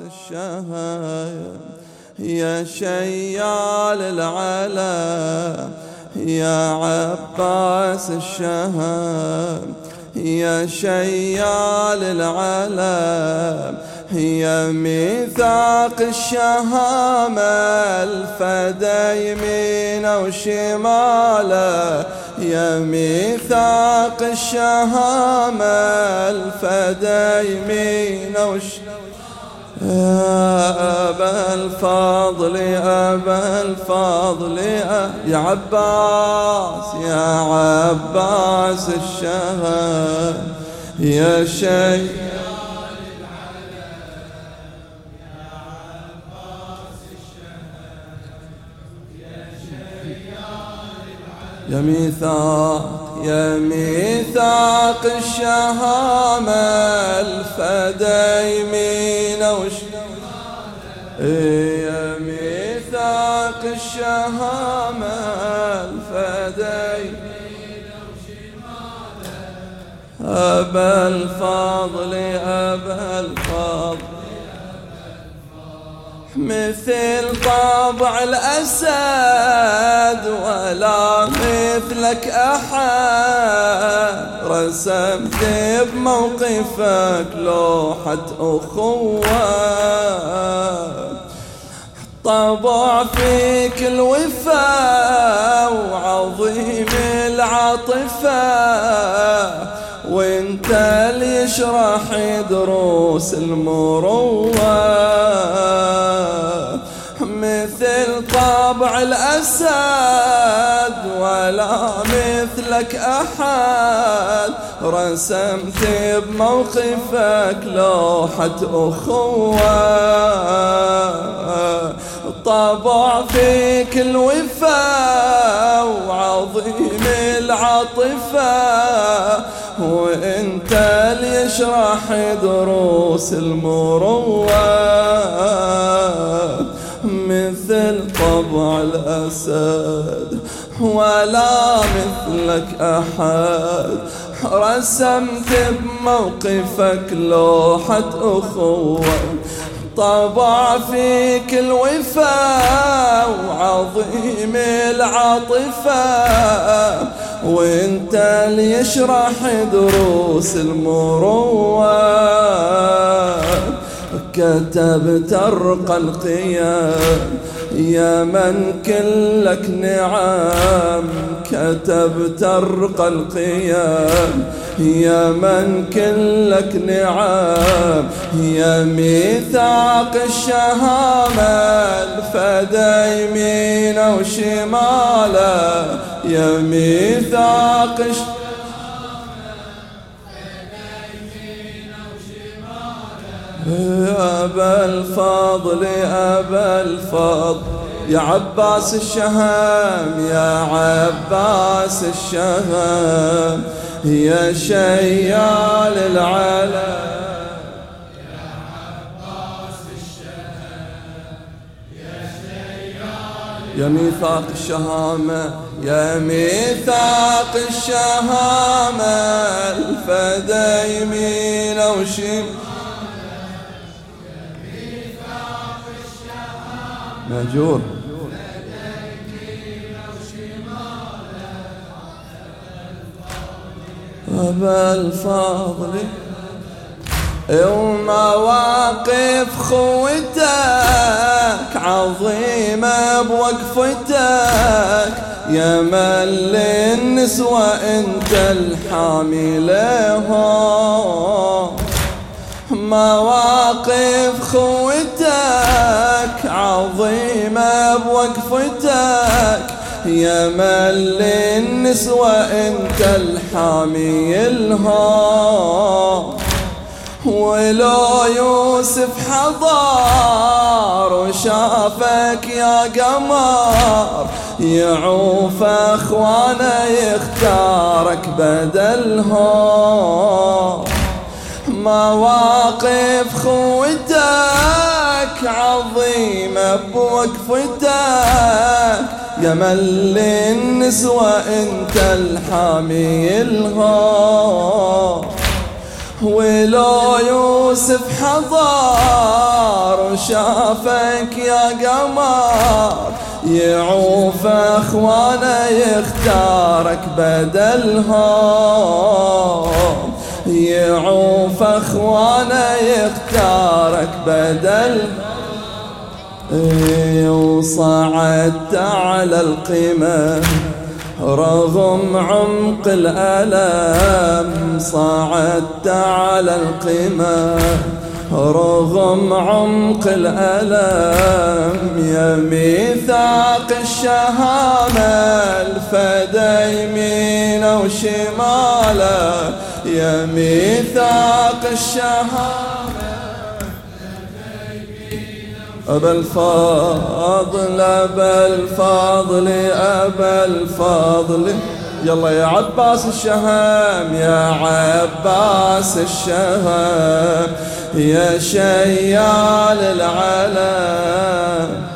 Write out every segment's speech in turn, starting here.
الشهام يا شيال العلم يا عباس الشهام يا شيال العلم هي ميثاق الشهامة الفدى يمينه وشماله يا ميثاق الشهامة الفدى يمينه وشماله يا أبا الفضل يا أبا الفضل يا عباس يا عباس الشهر يا شيخ. يا ميثاق. يا ميثاق الشهامة الفدا وش يا ميثاق الشهامة الفدا أبا الفضل أبا الفضل. مثل طبع الأسد ولا مثلك أحد. رسمت بموقفك لوحة أخوة طبع فيك الوفاء وعظيم العاطفة. وانت اللي يشرح دروس طبع الأسد ولا مثلك أحد رسمت بموقفك لوحة أخوة. طبع فيك الوفاء وعظيم العاطفة. وإنت اللي يشرح دروس المروة. مثل طبع الأسد ولا مثلك أحد. رسمت بموقفك لوحة أخوة طبع فيك الوفاء وعظيم العاطفة. وانت اللي يشرح دروس المروة. كتبت ارقى القيام. يا من كلك نعم كتبت ارقى القيام. يا من كلك نعم يا ميثاق الشهامة الفدا يمينه وشماله يا ميثاق الشهامة أبا الفضل أبا الفضل. يا عباس الشهام يا عباس الشهام يا شيال العالم. يا ميثاق الشهامة يا ميثاق الشهامة. الفدا يمين وشمال ماجور أبا الفضل. ومواقف خوتك عظيمة بوقفتك. يا مل النسوة انت الحامي لهم مواقف خوتك عظيمة بوقفتك. يا مل النسوة انت الحامي الهام. ولو يوسف حضار وشافك يا قمر يعوف أخوانه يختارك بدلهم. مواقف خوتك عظيمة بوقفتك يا مل النسوة أنت الحامي الهام ولو يوسف حضار وشافك يا قمر يعوف أخوانه يختارك بدلهم يعوف أخوانه يختارك بدل وصعدت على القمم رغم عمق الألم صعدت على القمم رغم عمق الألم يا ميثاق الشهامة الفدى يمينه وشماله يا ميثاق الشهامة أبا الفاضل أبا الفاضل أبا الفاضل يلا يا عباس الشهام يا عباس الشهام يا شيال العالم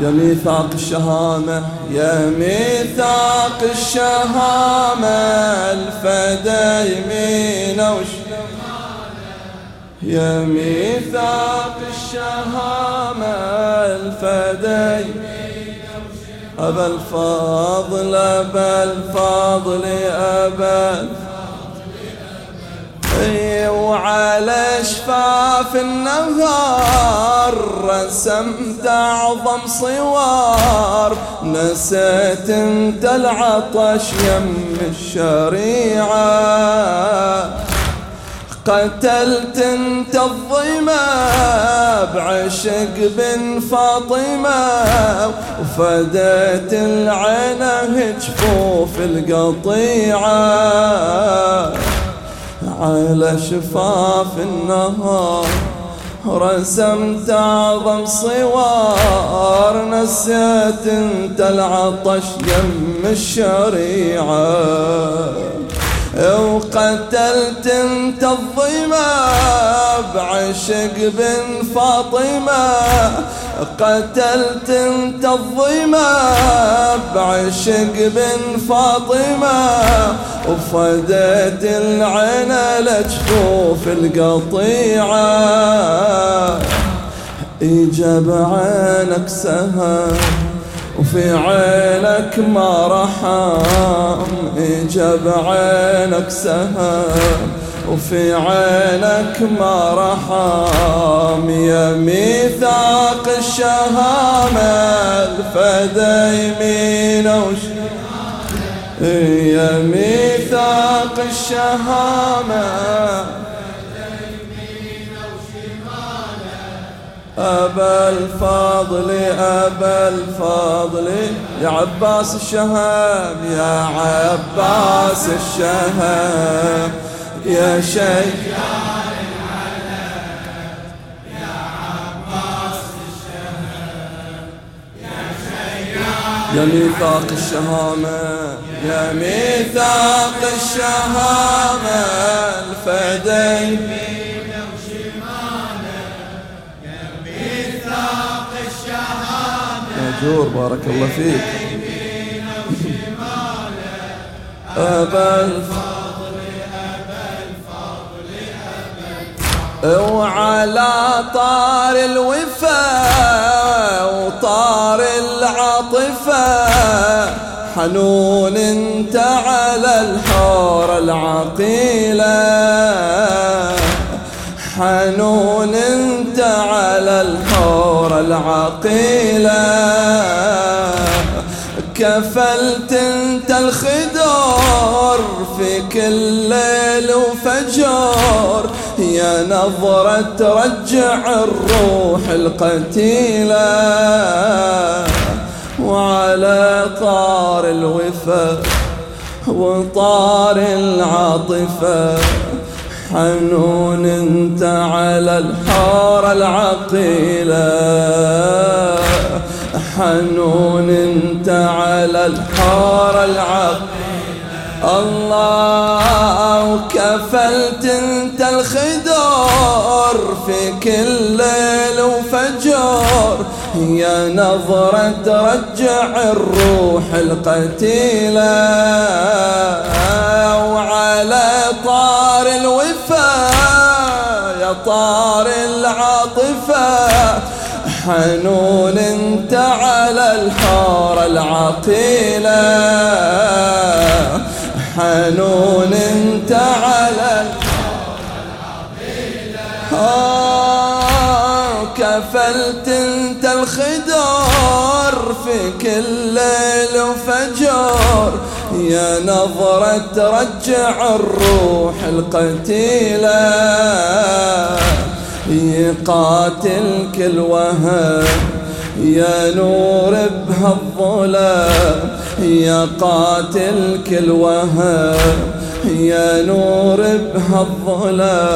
يا ميثاق الشهامة يا ميثاق الشهامة الفدى يمينه يا ميثاق الشهامة الفدى أبا الفاضل أبا الفاضل أبا الفاضل وعلى شفاف النهار رسمت أعظم صوار نسيت أنت العطش يم الشريعة. قتلت أنت الظما بعشق بن فاطمة. وفديت العين جفوف القطيعة. على شفاف النهار رسمت أعظم صوار نسيت أنت العطش يم الشريعة. وقتلت انت الظما بعشق بن فاطمة. قتلت انت الظما بعشق بن فاطمة. وفديت العين لجفوف القطيعة. إجاب عينك سهام وفي عينك ما رحم إجاب عينك سهام وفي عينك ما رحم يا ميثاق الشهامة. الفدى يمينه يا ميثاق الشهامة. أبا الفاضل أبا الفاضل يا عباس الشهام يا عباس الشهام. يا شيخ يا ميثاق الشهامة يا ميثاق الشهامة. الفدي ماجور بارك الله فيك. أبا الفضل وعلى طار الوفا وطار العاطفة حنون انت على الحور العقيلة. حنون انت على الحور العقيلة. كفلت انت الخدور في كل ليل وفجر. يا نظرة ترجع الروح القتيلة. وعلى طار الوفا وطار العاطفة. حنون انت على الحار العقيلة. حنون انت على الحار العقيلة. الله وكفلت انت الخدور في كل ليل وفجر يا نظرة ترجع الروح القتيلة. وعلى طار يا طار العاطفة. حنون انت على الحارة العقيلة. حنون انت على الحارة العقيلة. كفلت يا نظرة ترجع الروح القتيلة. يقاتل كل وهم يا نور بهالظلام يا قاتل كل وهم يا نور بهالظلام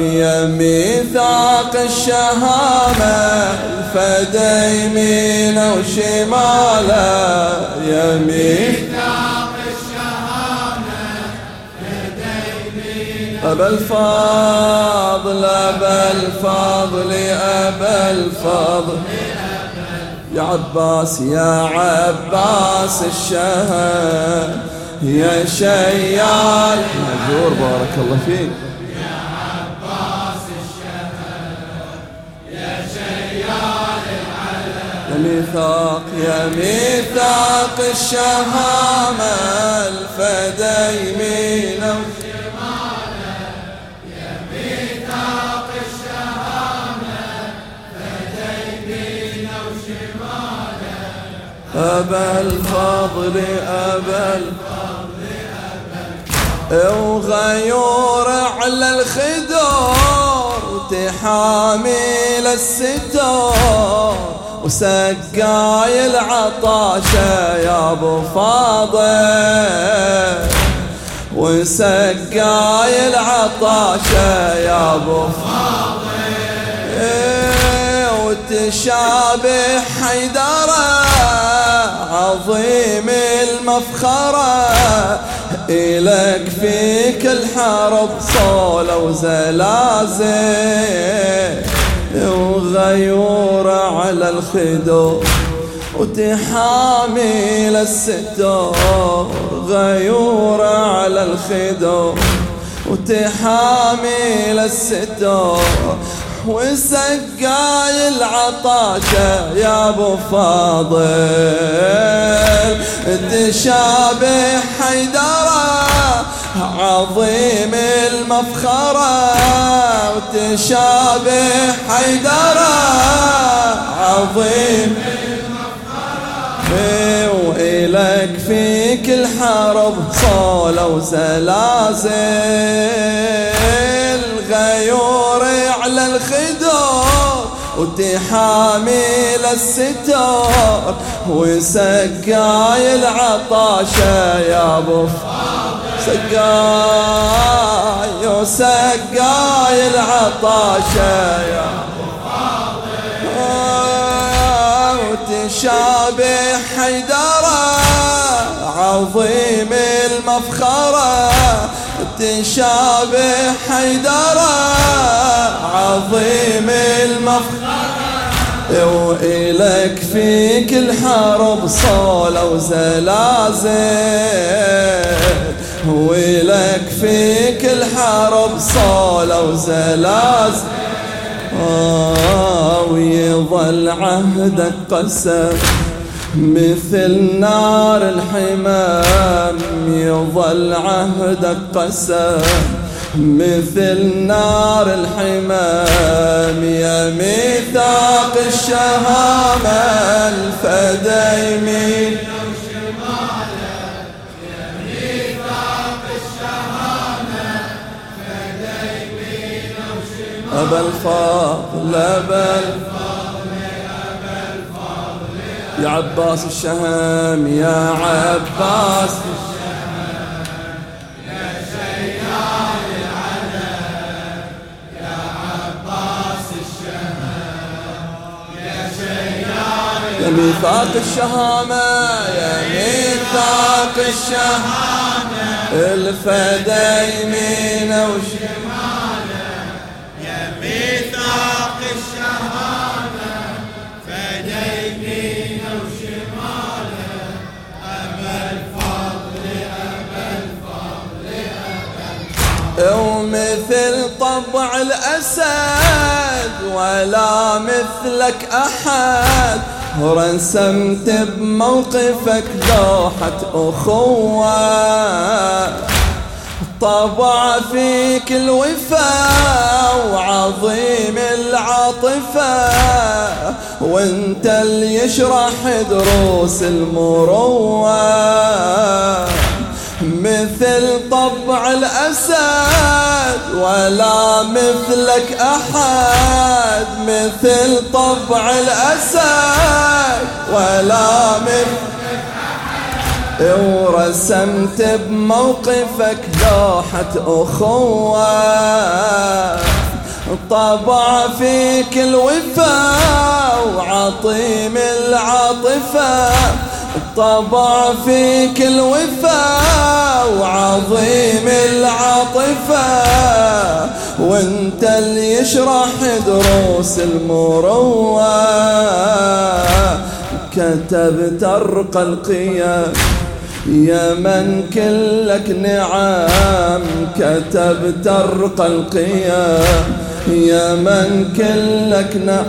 يا ميثاق الشهامة الفدا يمينه وشماله يا ميثاق أبا الفاضل أبا الفاضل أبا الفاضل يا عباس يا عباس الشهامة يا شيال. مجور بارك الله فيك. ميثاق يا ميثاق الشهامة الفدا أبا الفضل أبا وغيور على الخدور تحامل الستور وسقاي العطاشة يا أبو فاضل. وسقاي العطاشة يا أبو فاضل. وتشابه حيدرة. عظيم المفخرة إلك فيك الحرب صولة وزلازل وغيور على الخدور وتحامل الستور غيور على الخدور وتحامل الستور وسقاي العطاشة يا أبو فاضل. تشابه حيدرة عظيم المفخرة. وتشابه حيدرة عظيم وإلك فيك الحرب صولة وزلازل غيور على الخدور وتحامل الستور وسقاي العطاشة يا أبو سقاي وسقاي العطاشة يا أبو وتشابه حيدرة عظيم المفخرة. تشابه حيدرة عظيم المفخرة وإلك فيك الحرب صولة وزلازل. وإلك فيك الحرب صولة وزلازل. آه ويظل عهدك قسم. مثل نار الحمام يظل عهدك قسم. مثل نار الحمام يا ميثاق الشهامة الفدا يمين أبا الفاضل أبا الفاضل يا عباس الشهم يا عباس يا ميثاق الشهامة يا ميثاق الشهامة. الفدا يمينه وشماله يا ميثاق الشهامة. فدا يمينه وشماله أبا الفضل أبا الفضل أبا الفضل ومثل طبع الأسد ولا مثلك أحد. رسمت بموقفك لوحة أخوة. طبع فيك الوفاء وعظيم العاطفة. وانت اللي يشرح دروس المروة. مثل طبع الأسد ولا مثلك أحد. مثل طبع الأسد ولا مثلك ورسمت بموقفك لوحة أخوة. طبع فيك الوفاء وعطيم العاطفة. طبع فيك الوفاء وعظيم العاطفة. وانت اللي يشرح دروس المروة كتبت أرقى القيام يا من كلك نعم. كتبت أرقى القيام يا من كلك نعم.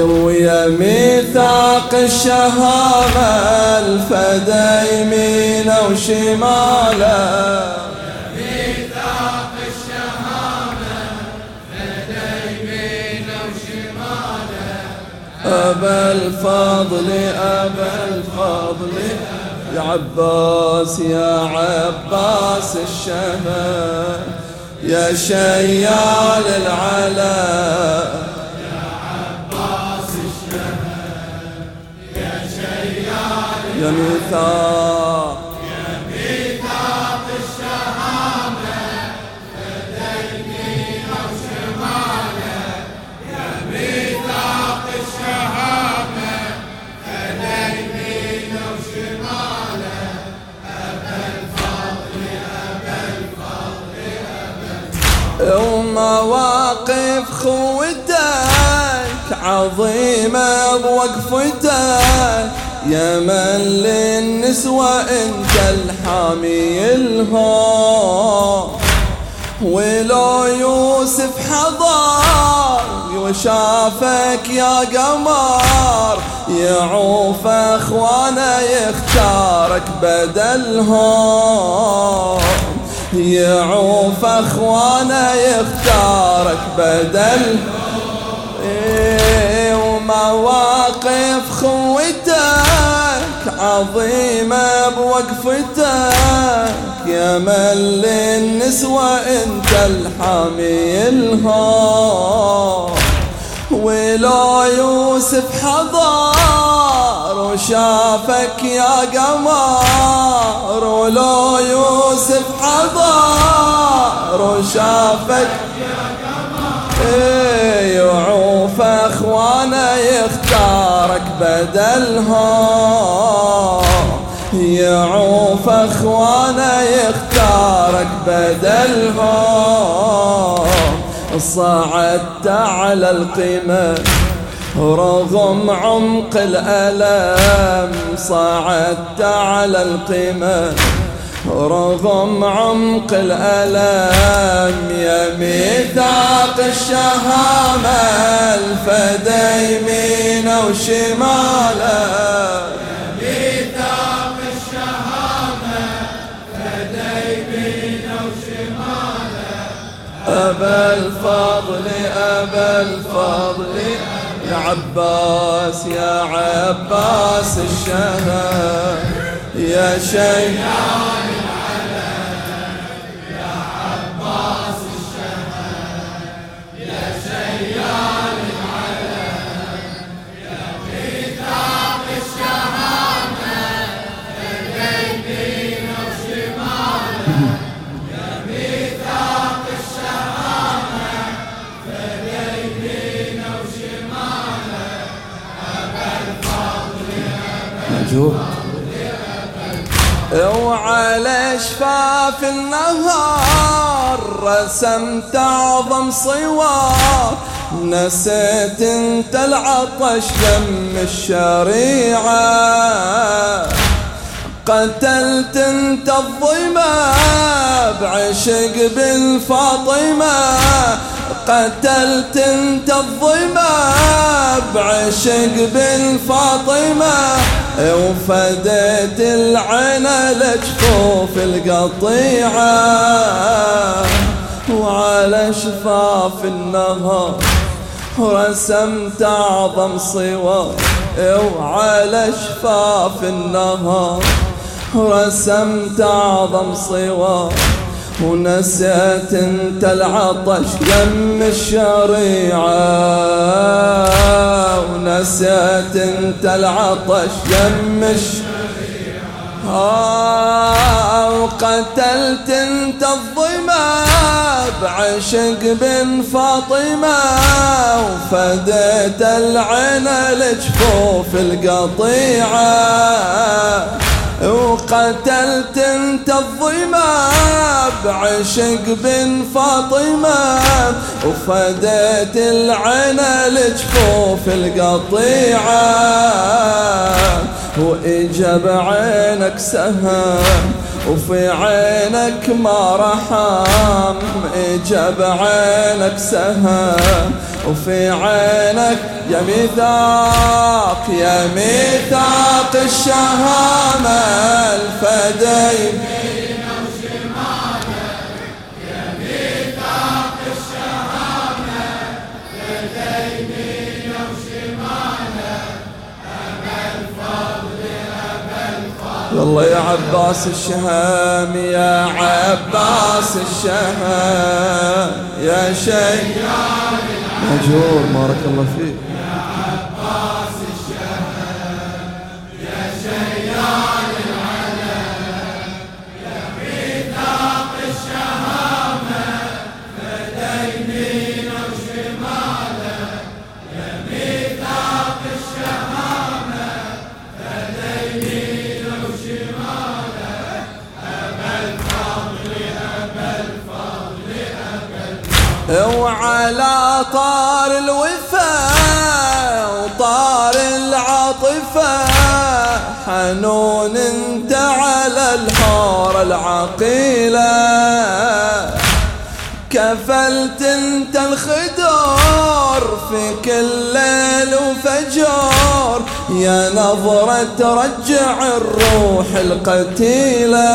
ويا ميثاق الشهامة. الفدا يمينه وشماله. أبا الفضل أبا الفضل. يا عباس يا عباس الشمال يا شيال العلا يا عباس الشمال يا شيال يا ميثاق ومواقف خوتك عظيمة بوقفتك يا من للنسوة انت الحامي الهون ولو يوسف حضر وشافك يا قمر يعوف اخوانه يختارك بدلهم يعوف اخوانه يختارك بدل. إيه ومواقف خوتك عظيمة بوقفتك. يا من للنسوة أنت الحامي الهون ولو يوسف حضر وشافك يا قمر ولو يوسف حضر وشافك. إيه يعوف أخوانه يختارك بدلهم. يعوف أخوانه يختارك بدلهم. صعدت على القمة. رغم عمق الألم صعدت على القمة رغم عمق الألم يا ميثاق الشهامة الفدا يمينه وشماله. أبا الفضل أبا الفضل عباس يا عباس الشهر يا شيخ مأجور وعلى شفاف النهار رسمت أعظم صور. نسيت أنت العطش دم الشريعة. قتلت أنت الظما بعشق بالفاطمة. قتلت أنت الظما بعشق بالفاطمة. وفديت العنا لجفوف القطيعة وعلى شفاف النهر ورسمت أعظم صور وعلى شفاف النهر رسمت أعظم صور ونسيت انت العطش يم الشريعة. ونسيت انت العطش يم الشريعة آه وقتلت انت الظما بعشق بن فاطمة. وفديت العين لجفوف القطيعة. وقتلت انت الظما بعشق بن فاطمة وفديت العين لجفوف القطيعة. وإجب عينك سهم وفي عينك ما رحم إجب عينك سهم. وفي عينك يا ميثاق يا ميثاق الشهامة الفدي والله يا عباس الشهام يا عباس الشهام يا شيخ. مجهور بارك الله فيك. حنون انت على الحور العقيلة. كفلت انت الخدور في كل ليل وفجور يا نظرة ترجع الروح القتيلة.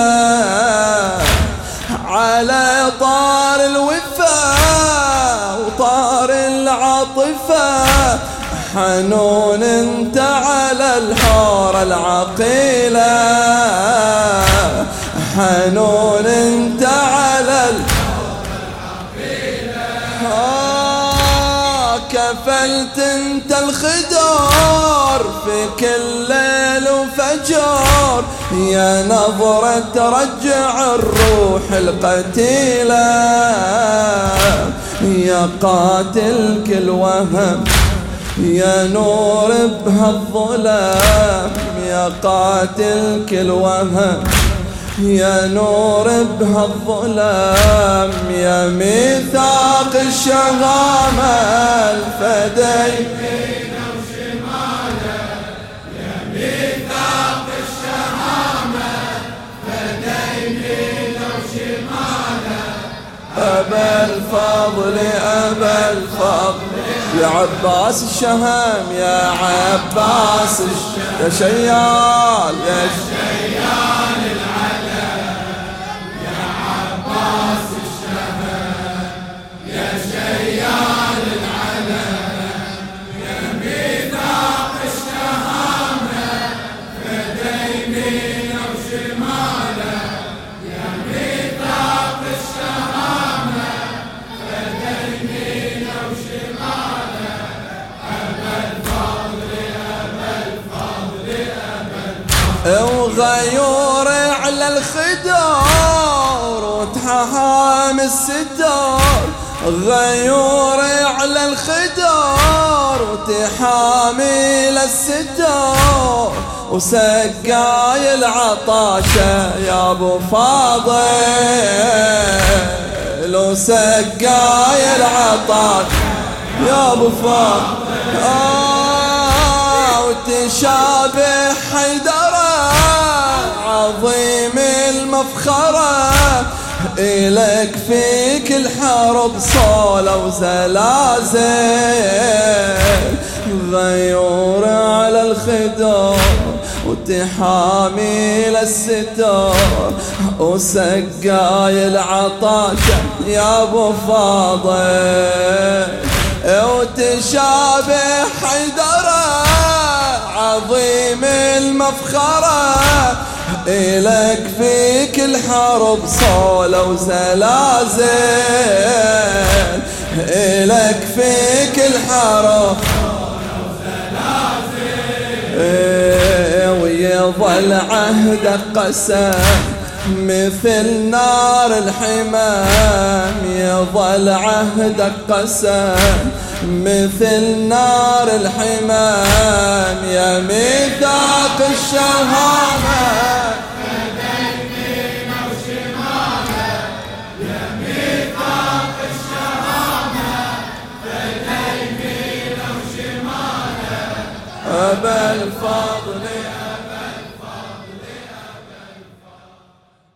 على طار الوفاء وطار العاطفة. حنون انت على الحور العقيلة. حنون انت على الحور العقيلة كفلت انت الخدور في كل ليل وفجور يا نظرة ترجع الروح القتيلة. يا قاتل كل وهم يا نور بهالظلام يا قاتل كل وهم. يا نور بهالظلام يا ميثاق الشغامة الفدي أبا الفضل أبا الفضل. يا عباس الشهم يا عباس يا شيال يا شيال. الفضل وغيور على الخدور وتحامي الستور غيور على الخدور وتحامي الستور وسقاي العطاشة يا أبو فاضل. وسقاي العطاشة يا أبو فاضل. آه وتشابه المفخرة إلك في كل حرب صولة وزلازل. غيور على الخدور وتحامي للستور وسقاي العطاشة يا أبو فاضل. وتشابه حيدرة عظيم المفخرة. إلك في كل حرب صولة وزلازل. إلك في كل حرب إيه، ويظل عهدك قسم مثل نار الحمام. يظل عهدك قسم مثل نار الحمام. يا ميثاق الشهامة. الفضل